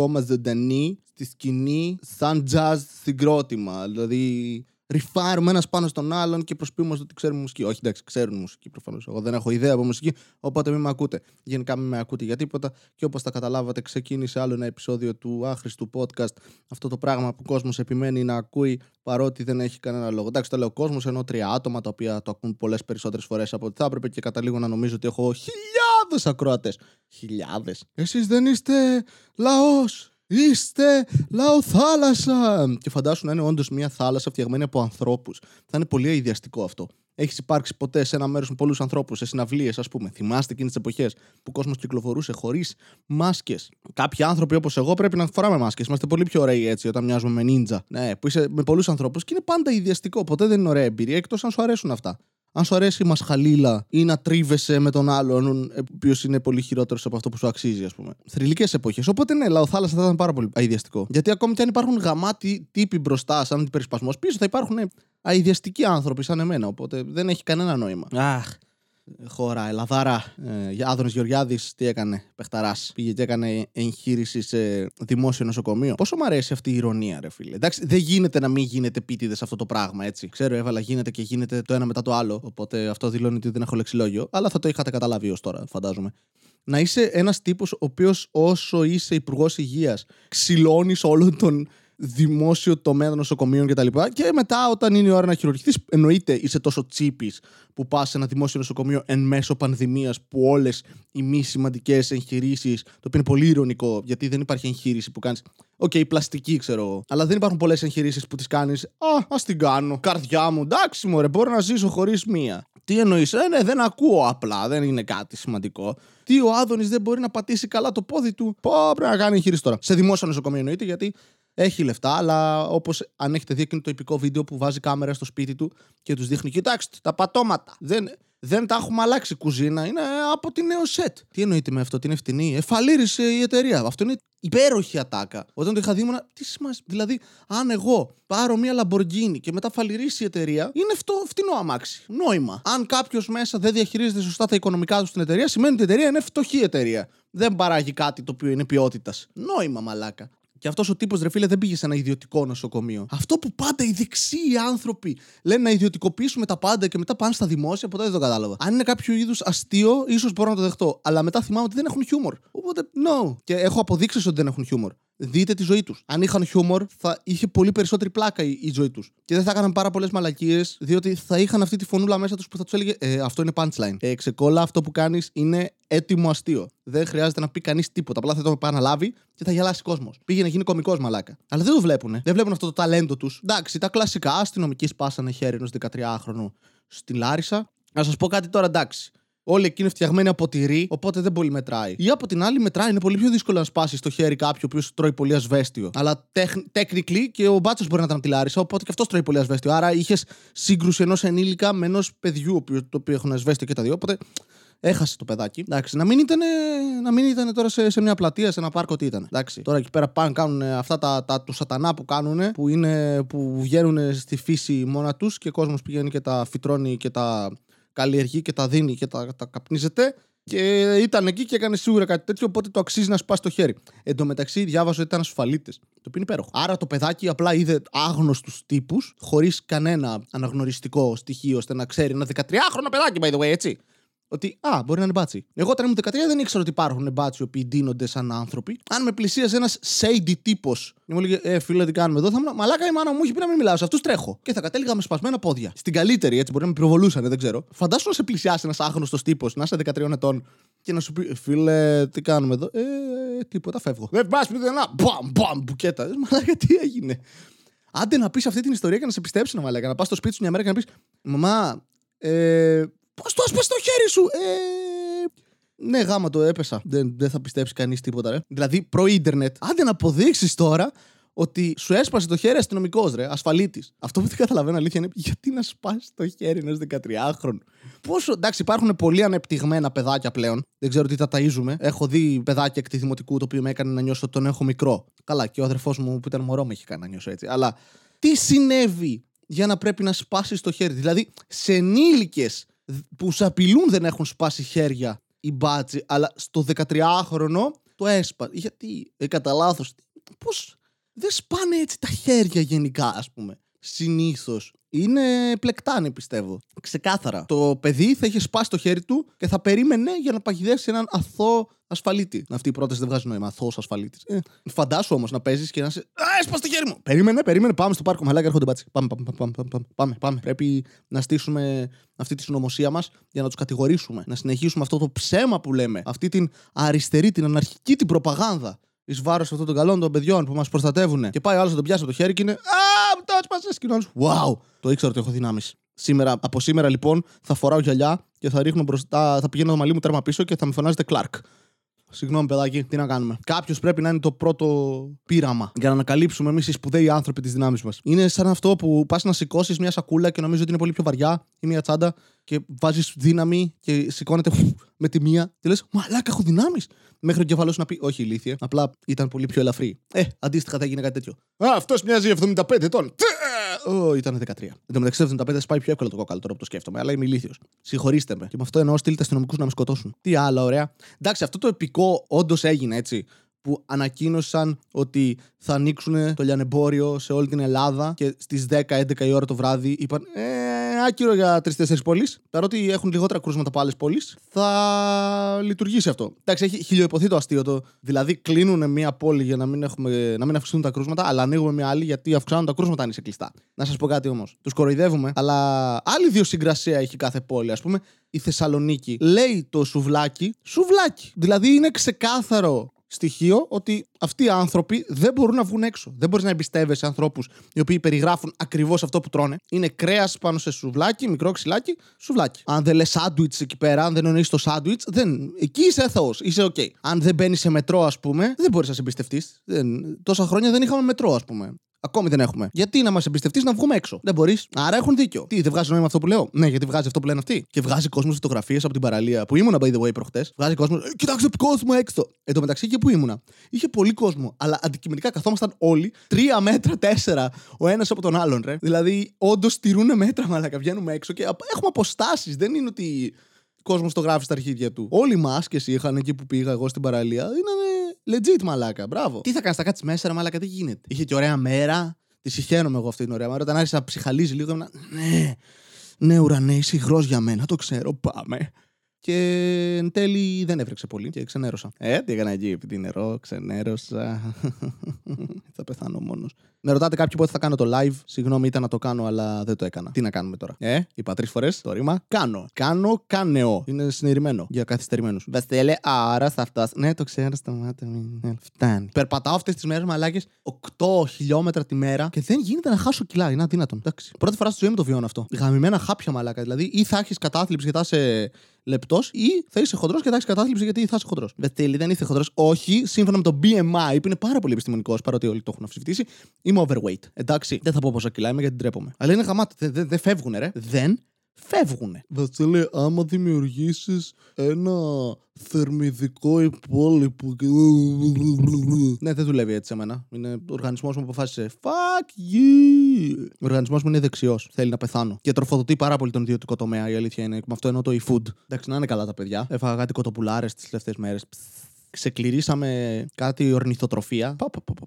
ακόμα ζωντανή στη σκηνή σαν jazz συγκρότημα. Δηλαδή, ρυφάρουμε ένας πάνω στον άλλον και προσποιούμε ότι ξέρουμε μουσική. Όχι, εντάξει, ξέρουν μουσική προφανώς. Εγώ δεν έχω ιδέα από μουσική, οπότε μην με ακούτε. Γενικά μην με ακούτε για τίποτα. Και όπως τα καταλάβατε, ξεκίνησε άλλο ένα επεισόδιο του άχρηστου podcast. Αυτό το πράγμα που ο κόσμος επιμένει να ακούει παρότι δεν έχει κανένα λόγο. Εντάξει, το λέω κόσμος, ενώ τρία άτομα τα οποία το ακούν πολλές περισσότερες φορές από ό,τι θα έπρεπε και καταλήγω να νομίζω ότι έχω χιλιάδες ακροατές. Χιλιάδες. Εσείς δεν είστε λαός. Είστε λαό θάλασσα! Και φαντάσου να είναι όντως μια θάλασσα φτιαγμένη από ανθρώπους. Θα είναι πολύ αειδιαστικό αυτό. Έχεις υπάρξει ποτέ σε ένα μέρος με πολλούς ανθρώπους, σε συναυλίες, ας πούμε. Θυμάστε εκείνες τις εποχές που ο κόσμος κυκλοφορούσε χωρίς μάσκες. Κάποιοι άνθρωποι όπως εγώ πρέπει να φοράμε μάσκες. Είμαστε πολύ πιο ωραίοι έτσι όταν μοιάζουμε με νίντζα. Ναι, που είσαι με πολλούς ανθρώπους και είναι πάντα ιδιαστικό. Ποτέ δεν είναι ωραία εμπειρία εκτός αν σου αρέσουν αυτά αν σου αρέσει η μασχαλίλα ή να τρίβεσαι με τον άλλον, ο οποίος είναι πολύ χειρότερος από αυτό που σου αξίζει, ας πούμε. Θρηλυκές εποχές. Οπότε ναι, λαοθάλασσα θα ήταν πάρα πολύ αειδιαστικό. Γιατί ακόμη και αν υπάρχουν γαμάτοι τύποι μπροστά, σαν αντιπερισπασμό, πίσω θα υπάρχουν αειδιαστικοί άνθρωποι σαν εμένα. Οπότε δεν έχει κανένα νόημα. Αχ χώρα, Ελλαδάρα. Ε, Άδωνη Γεωργιάδης, τι έκανε, Πεχταρά. Πήγε και έκανε εγχείρηση σε δημόσιο νοσοκομείο. Πόσο μου αρέσει αυτή η ηρωνία, ρε φίλε. Εντάξει, δεν γίνεται να μην γίνεται πίτιδε αυτό το πράγμα, έτσι. Ξέρω, έβαλα γίνεται και γίνεται το ένα μετά το άλλο. Οπότε αυτό δηλώνει ότι δεν έχω λεξιλόγιο. Αλλά θα το είχατε καταλάβει ως τώρα, φαντάζομαι. Να είσαι ένας τύπος ο οποίος όσο είσαι υπουργός υγείας, ξυλώνεις όλον τον δημόσιο τομέα των νοσοκομείων κτλ. Και, και μετά, όταν είναι η ώρα να χειρουργηθείς, εννοείται είσαι τόσο cheapης που πας σε ένα δημόσιο νοσοκομείο εν μέσω πανδημίας που όλες οι μη σημαντικές εγχειρήσεις. Το οποίο είναι πολύ ειρωνικό, γιατί δεν υπάρχει εγχείρηση που κάνεις. ΟΚ, okay, πλαστική ξέρω εγώ. Αλλά δεν υπάρχουν πολλές εγχειρήσεις που τις κάνεις. Α, ας την κάνω. Καρδιά μου, εντάξει, μωρέ, μπορώ να ζήσω χωρίς μία. Τι εννοείς, ε, ναι, δεν ακούω απλά, δεν είναι κάτι σημαντικό. Τι ο Άδωνης δεν μπορεί να πατήσει καλά το πόδι του. Πω, πρέπει να κάνει εγχείρηση τώρα. Σε δημόσιο νοσοκομείο εννοείται, γιατί έχει λεφτά, αλλά όπως αν έχετε δει εκείνο το υπηκό βίντεο που βάζει κάμερα στο σπίτι του και τους δείχνει, κοιτάξτε τα πατώματα. Δεν, δεν τα έχουμε αλλάξει κουζίνα, είναι από την νέο σετ. Τι εννοείται με αυτό, την ευθυνή. Εφαλήρισε η εταιρεία. Αυτό είναι υπέροχη ατάκα. Όταν το είχα δει, ήμουν. Τι σημασία. Δηλαδή, αν εγώ πάρω μια Lamborghini και μετά φαλυρίσει η εταιρεία, είναι αυτό φτηνό αμάξι. Νόημα. Αν κάποιος μέσα δεν διαχειρίζεται σωστά τα οικονομικά του στην εταιρεία, σημαίνει ότι η εταιρεία είναι φτωχή εταιρεία. Δεν παράγει κάτι το οποίο είναι ποιότητας. Νόημα, μαλάκα. Και αυτός ο τύπος, ρε φίλε, δεν πήγε σε ένα ιδιωτικό νοσοκομείο. Αυτό που πάντα οι δεξιοί άνθρωποι λένε να ιδιωτικοποιήσουμε τα πάντα και μετά πάνε στα δημόσια, ποτέ δεν το κατάλαβα. Αν είναι κάποιο είδους αστείο, ίσως μπορώ να το δεχτώ. Αλλά μετά θυμάμαι ότι δεν έχουν χιούμορ. Οπότε, no. Και έχω αποδείξεις ότι δεν έχουν χιούμορ δείτε τη ζωή τους. Αν είχαν χιούμορ, θα είχε πολύ περισσότερη πλάκα η, η ζωή τους. Και δεν θα έκαναν πάρα πολλές μαλακίες, διότι θα είχαν αυτή τη φωνούλα μέσα τους που θα τους έλεγε ε, Αυτό είναι punchline. Ε, ξεκόλα, αυτό που κάνεις είναι έτοιμο αστείο. Δεν χρειάζεται να πει κανείς τίποτα. Απλά θα το επαναλάβει και θα γελάσει κόσμος. Πήγε να γίνει κωμικός μαλάκα. Αλλά δεν το βλέπουν. Δεν βλέπουν αυτό το ταλέντο τους. Εντάξει, τα κλασικά αστυνομικοί σπάσανε χέρι ενός 13χρονου στη Λάρισα. Να σας πω κάτι τώρα, εντάξει. Όλοι εκεί είναι φτιαγμένοι από τυρί, οπότε δεν πολύ μετράει. Ή από την άλλη, μετράει. Είναι πολύ πιο δύσκολο να σπάσεις στο χέρι κάποιου ο τρώει πολύ ασβέστιο. Αλλά technically και ο μπάτσος μπορεί να ήταν τη Λάρισα, οπότε και αυτός τρώει πολύ ασβέστιο. Άρα είχες σύγκρουση ενός ενήλικα με ενός παιδιού, το οποίο έχουν ασβέστιο και τα δύο. Οπότε έχασε το παιδάκι. Εντάξει, να μην ήταν, να μην ήταν τώρα σε, σε μια πλατεία, σε ένα πάρκο, τι ήταν. Εντάξει, τώρα εκεί πέρα πάνε κάνουν αυτά τα, τα του σατανά που κάνουν, που, είναι, που βγαίνουν στη φύση μόνα τους και ο κόσμος πηγαίνει και τα φυτρώνει και τα καλλιεργεί και τα δίνει και τα, τα καπνίζεται. Και ήταν εκεί και έκανε σίγουρα κάτι τέτοιο, οπότε το αξίζει να σπάσει το χέρι. Εν τω μεταξύ, διάβαζα ότι ήταν ασφαλίτες. Το οποίο είναι υπέροχο. Άρα το παιδάκι απλά είδε άγνωστους τύπους, χωρίς κανένα αναγνωριστικό στοιχείο, ώστε να ξέρει ένα 13χρονο παιδάκι, by the way, έτσι ότι α, μπορεί να είναι μπάτσι. Εγώ όταν ήμουν 13 δεν ήξερα ότι υπάρχουν μπάτσι οι οποίοι ντύνονται σαν άνθρωποι. Αν με πλησίαζε ένας shady τύπος και μου έλεγε Ε, φίλε, τι κάνουμε εδώ, θα ήμουν Μαλάκα η μάνα μου είχε πει να μην μιλάω, σε αυτούς τρέχω. Και θα κατέληγα με σπασμένα πόδια. Στην καλύτερη, έτσι μπορεί να με πυροβολούσαν, δεν ξέρω. Φαντάσου να σε πλησιάσει ένας άγνωστος τύπος, να είσαι 13 ετών και να σου πει Φίλε, τι κάνουμε εδώ; Ε, τίποτα, φεύγω. Δεν πας ένα μπαμ, μπαμ, μπουκέτα. Μαλάκα, τι έγινε; Άντε να πεις αυτή την ιστορία και να σε πιστέψει να μαλάκα. Να πας στο σπίτι σου μια μέρα και να πεις Μαμά, ε, Πώς το έσπασε το χέρι σου, ε... Ναι, γάμα το έπεσα. Δεν, δεν θα πιστέψει κανείς τίποτα, ρε. Δηλαδή, προ-internet. Άντε να αποδείξεις τώρα ότι σου έσπασε το χέρι αστυνομικός, ρε, ασφαλίτης. Αυτό που δεν καταλαβαίνω αλήθεια είναι γιατί να σπάσει το χέρι ενός 13χρονου. Πόσο. Εντάξει, υπάρχουν πολύ ανεπτυγμένα παιδάκια πλέον. Δεν ξέρω τι τα ταΐζουμε. Έχω δει παιδάκια εκ τη δημοτικού το οποίο με έκανε να νιώσω ότι τον έχω μικρό. Καλά, και ο αδερφός μου που ήταν μωρό με έχει κάνει να νιώσω έτσι. Αλλά τι συνέβη για να πρέπει να σπάσεις το χέρι; Δηλαδή, σε ενήλικες που σε απειλούν δεν έχουν σπάσει χέρια οι μπάτσι, αλλά στο 13χρονο το έσπα. Γιατί, ε, κατά λάθος. Πώς. Δεν σπάνε έτσι τα χέρια γενικά, ας πούμε. Συνήθως. Είναι πλεκτάνη, πιστεύω. Ξεκάθαρα. Το παιδί θα είχε σπάσει το χέρι του και θα περίμενε για να παγιδεύσει έναν αθώο ασφαλίτη. Αυτή η πρόταση δεν βγάζει νόημα. Αθώος ασφαλίτης. Ε, φαντάσου όμως να παίζεις και να σε. Α, έσπασε το χέρι μου! Περίμενε, περίμενε. Πάμε στο πάρκο. Μαλάκα έρχονται μπάτσι. Πάμε, πάμε, πάμε, πάμε, πάμε, πάμε, πάμε. Πρέπει να στήσουμε αυτή τη συνωμοσία μας για να τους κατηγορήσουμε. Να συνεχίσουμε αυτό το ψέμα που λέμε. Αυτή την αριστερή, την αναρχική την προπαγάνδα εις βάρος αυτών των καλών των παιδιών που μας προστατεύουν. Και πάει ο άλλος να τον πιάσει από το χέρι και είναι. Α, μου το έσπασες! Και ο άλλος, Wow! Το ήξερα ότι έχω δυνάμεις. Σήμερα, από σήμερα λοιπόν θα φοράω γυαλιά και θα ρίχνω μπροστά, θα πηγαίνω το μαλλί μου τέρμα πίσω και θα με φωνάζετε Clark. Συγγνώμη, παιδάκι, τι να κάνουμε. Κάποιος πρέπει να είναι το πρώτο πείραμα για να ανακαλύψουμε εμείς οι σπουδαίοι άνθρωποι της δυνάμεις μας. Είναι σαν αυτό που πας να σηκώσεις μια σακούλα και νομίζω ότι είναι πολύ πιο βαριά ή μια τσάντα και βάζεις δύναμη και σηκώνεται με τη μία και λες: Μαλάκα, έχω δυνάμεις. Μέχρι ο κεφαλό να πει: Όχι, ηλίθιε. Απλά ήταν πολύ πιο ελαφρύ. Ε, αντίστοιχα θα γίνει κάτι τέτοιο. Α, αυτός μοιάζει 75 ετών. Ω, ήταν 13. Εν τω μεταξύ, 75 σπάει πιο εύκολα το κόκαλο τώρα που το σκέφτομαι, αλλά είμαι ηλίθιος. Συγχωρήστε με. Και με αυτό εννοώ στείλτε αστυνομικούς να με σκοτώσουν. Τι άλλο, ωραία. Εντάξει, αυτό το επικό όντως έγινε έτσι που ανακοίνωσαν ότι θα ανοίξουν το λιανεμπόριο σε όλη την Ελλάδα και στις 10-11 η ώρα το βράδυ είπαν ε, άκυρο για τρει-τέσσερι πόλεις. Παρότι έχουν λιγότερα κρούσματα από άλλες πόλεις, θα λειτουργήσει αυτό. Εντάξει, έχει χιλιοϊπωθεί το αστείο το. Δηλαδή, κλείνουν μία πόλη για να μην, έχουμε, να μην αυξηθούν τα κρούσματα, αλλά ανοίγουμε μία άλλη γιατί αυξάνουν τα κρούσματα αν είσαι κλειστά. Να σας πω κάτι όμως. Τους κοροϊδεύουμε, αλλά άλλη συγκρασία έχει κάθε πόλη. Α πούμε, η Θεσσαλονίκη λέει το σουβλάκι, σουβλάκι. Δηλαδή, είναι ξεκάθαρο στοιχείο ότι αυτοί οι άνθρωποι δεν μπορούν να βγουν έξω. Δεν μπορείς να εμπιστεύεσαι ανθρώπους οι οποίοι περιγράφουν ακριβώς αυτό που τρώνε. Είναι κρέας πάνω σε σουβλάκι, μικρό ξυλάκι, σουβλάκι. Αν δεν λες σάντουιτς εκεί πέρα, αν δεν εννοείς το σάντουιτς, δεν... εκεί είσαι αθώο. Είσαι OK. Αν δεν μπαίνεις σε μετρό, ας πούμε, δεν μπορείς να σε εμπιστευτείς. Τόσα χρόνια δεν είχαμε μετρό, ας πούμε. Ακόμη δεν έχουμε. Γιατί να μας εμπιστευτείς να βγούμε έξω; Δεν μπορείς. Άρα έχουν δίκιο. Τι, δεν βγάζει νόημα αυτό που λέω; Ναι, γιατί βγάζει αυτό που λένε αυτοί. Και βγάζει κόσμος φωτογραφίες από την παραλία που ήμουνα, by the way, προχτές. Βγάζει κόσμος. Ε, κοιτάξτε κόσμο έξω. Εν τω μεταξύ και που ήμουνα. Είχε πολύ κόσμο. Αλλά αντικειμενικά καθόμασταν όλοι τρία μέτρα, τέσσερα ο ένας από τον άλλον, ρε. Δηλαδή, όντως τηρούν μέτρα, μαλακα. Βγαίνουμε έξω και έχουμε αποστάσεις. Δεν είναι ότι κόσμος το γράφει στα αρχίδια του. Όλοι οι μάσκες είχαν εκεί που πήγα εγώ στην παραλία. Είναι legit μαλάκα. Μπράβο. Τι θα κάνεις, θα κάτσεις μέσα, ρε μαλάκα, τι γίνεται; Είχε και ωραία μέρα. Τη συχαίνομαι εγώ αυτή την ωραία μέρα. Όταν άρχισα να ψυχαλίζει λίγο, να... ναι, ναι, ουρανέ, είσαι υγρός για μένα, το ξέρω, πάμε. Και εν τέλει δεν έβρεξε πολύ και ξενέρωσα. Ε, τι έκανα εκεί, επειδή νερό, ξενέρωσα. θα πεθάνω μόνος. Με ρωτάτε κάποιοι πότε θα κάνω το live. Συγγνώμη, ήταν να το κάνω, αλλά δεν το έκανα. Τι να κάνουμε τώρα; Ε, είπα τρεις φορές το ρήμα. Κάνω. Κάνω, κάνεο. Είναι συνειρημένο για καθυστερημένους. Βαστέλε, άρα θα φτάσει. Ναι, το ξέρω, σταμάτα. Ναι, φτάνει. Περπατάω αυτές τις μέρες μαλάκες 8 χιλιόμετρα τη μέρα και δεν γίνεται να χάσω κιλά. Είναι αδύνατον. Εντάξει. Πρώτη φορά στη ζωή μου το βιώνω αυτό. Γαμημένα χάπια μαλάκα. Δηλαδή, ή θα έχεις κατάθλιψη και θα είσαι λεπτός, ή θα είσαι χοντρός και θα έχεις κατάθλιψη γιατί θα είσαι χοντρός. Βαστέλε, δεν είσαι χοντρός. Όχι, σύμφωνα με το BMI, που είναι πάρα πολύ επιστημονικός, παρότι όλοι το έχουν αμφισβητήσει, είμαι overweight. Εντάξει, δεν θα πω πόσα κιλά είμαι γιατί ντρέπομαι. Αλλά είναι γαμάτι. Δεν δε, δε φεύγουν, ρε. Δεν φεύγουν. Βασίλη, άμα δημιουργήσεις ένα θερμιδικό υπόλοιπο. ναι, δεν δουλεύει έτσι σε μένα. Είναι ο οργανισμός μου αποφάσισε. Fuck you! Ο οργανισμός μου είναι δεξιός. Θέλει να πεθάνω. Και τροφοδοτεί πάρα πολύ τον ιδιωτικό τομέα. Η αλήθεια είναι. Με αυτό εννοώ το e-food. Εντάξει, να είναι καλά τα παιδιά. Έφαγα κάτι κοτοπουλάρες τις τελευταίες μέρες ξεκληρίσαμε κάτι ορνηθοτροφία. Πα, πα, πα,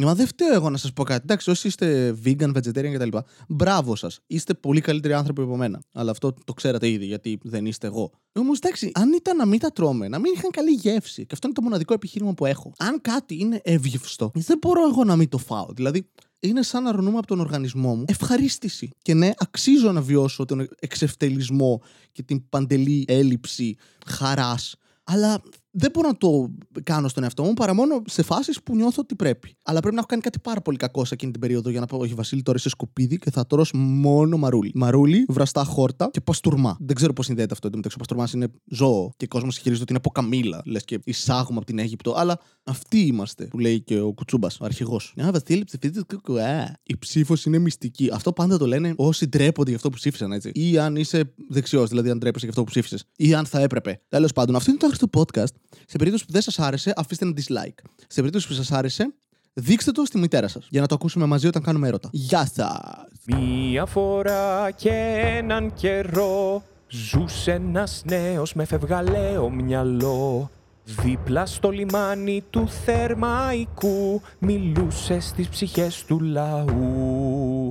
Μα δεν φταίω εγώ να σας πω κάτι. Εντάξει, όσοι είστε vegan, vegetarian κτλ. Μπράβο σας. Είστε πολύ καλύτεροι άνθρωποι από μένα. Αλλά αυτό το ξέρατε ήδη, γιατί δεν είστε εγώ. Όμως εντάξει, αν ήταν να μην τα τρώμε, να μην είχαν καλή γεύση. Και αυτό είναι το μοναδικό επιχείρημα που έχω. Αν κάτι είναι εύγευστο, δεν μπορώ εγώ να μην το φάω. Δηλαδή, είναι σαν να ρωνούμε από τον οργανισμό μου ευχαρίστηση. Και ναι, αξίζω να βιώσω τον εξευτελισμό και την παντελή έλλειψη χαράς αλλά δεν μπορώ να το κάνω στον εαυτό μου παρά μόνο σε φάσεις που νιώθω ότι πρέπει. Αλλά πρέπει να έχω κάνει κάτι πάρα πολύ κακό σε εκείνη την περίοδο για να πω: Όχι, Βασίλη, τώρα είσαι σκουπίδι και θα τρώσει μόνο μαρούλι. Μαρούλι, βραστά χόρτα και παστούρμα. Δεν ξέρω πώς συνδέεται αυτό. Εντωμεταξύ, ο παστούρμας είναι ζώο και ο κόσμο χειρίζεται ότι είναι από καμίλα. Λες και εισάγουμε από την Αίγυπτο. Αλλά αυτοί είμαστε, που λέει και ο Κουτσούμπας, ο αρχηγός. Α, Βασίλη, ψηφίζεις κουκουά. Η ψήφος είναι μυστική. Αυτό πάντα το λένε όσοι ντρέπονται για αυτό που ψήφισαν, έτσι. Ή αν είσαι δεξιός, δηλαδή αν ντρέπεσαι για αυτό που ψήφισες. Ή αν θα έπρεπε. Τέλος πάντων, αυτό είναι το άχρηστο podcast σε περίπτωση που δεν σας άρεσε, αφήστε ένα dislike. Σε περίπτωση που σας άρεσε, δείξτε το στη μητέρα σας. Για να το ακούσουμε μαζί όταν κάνουμε έρωτα. Γεια σας! Μία φορά και έναν καιρό ζούσε ένας νέος με φευγαλαίο μυαλό. Δίπλα στο λιμάνι του Θερμαϊκού μιλούσε στις ψυχές του λαού.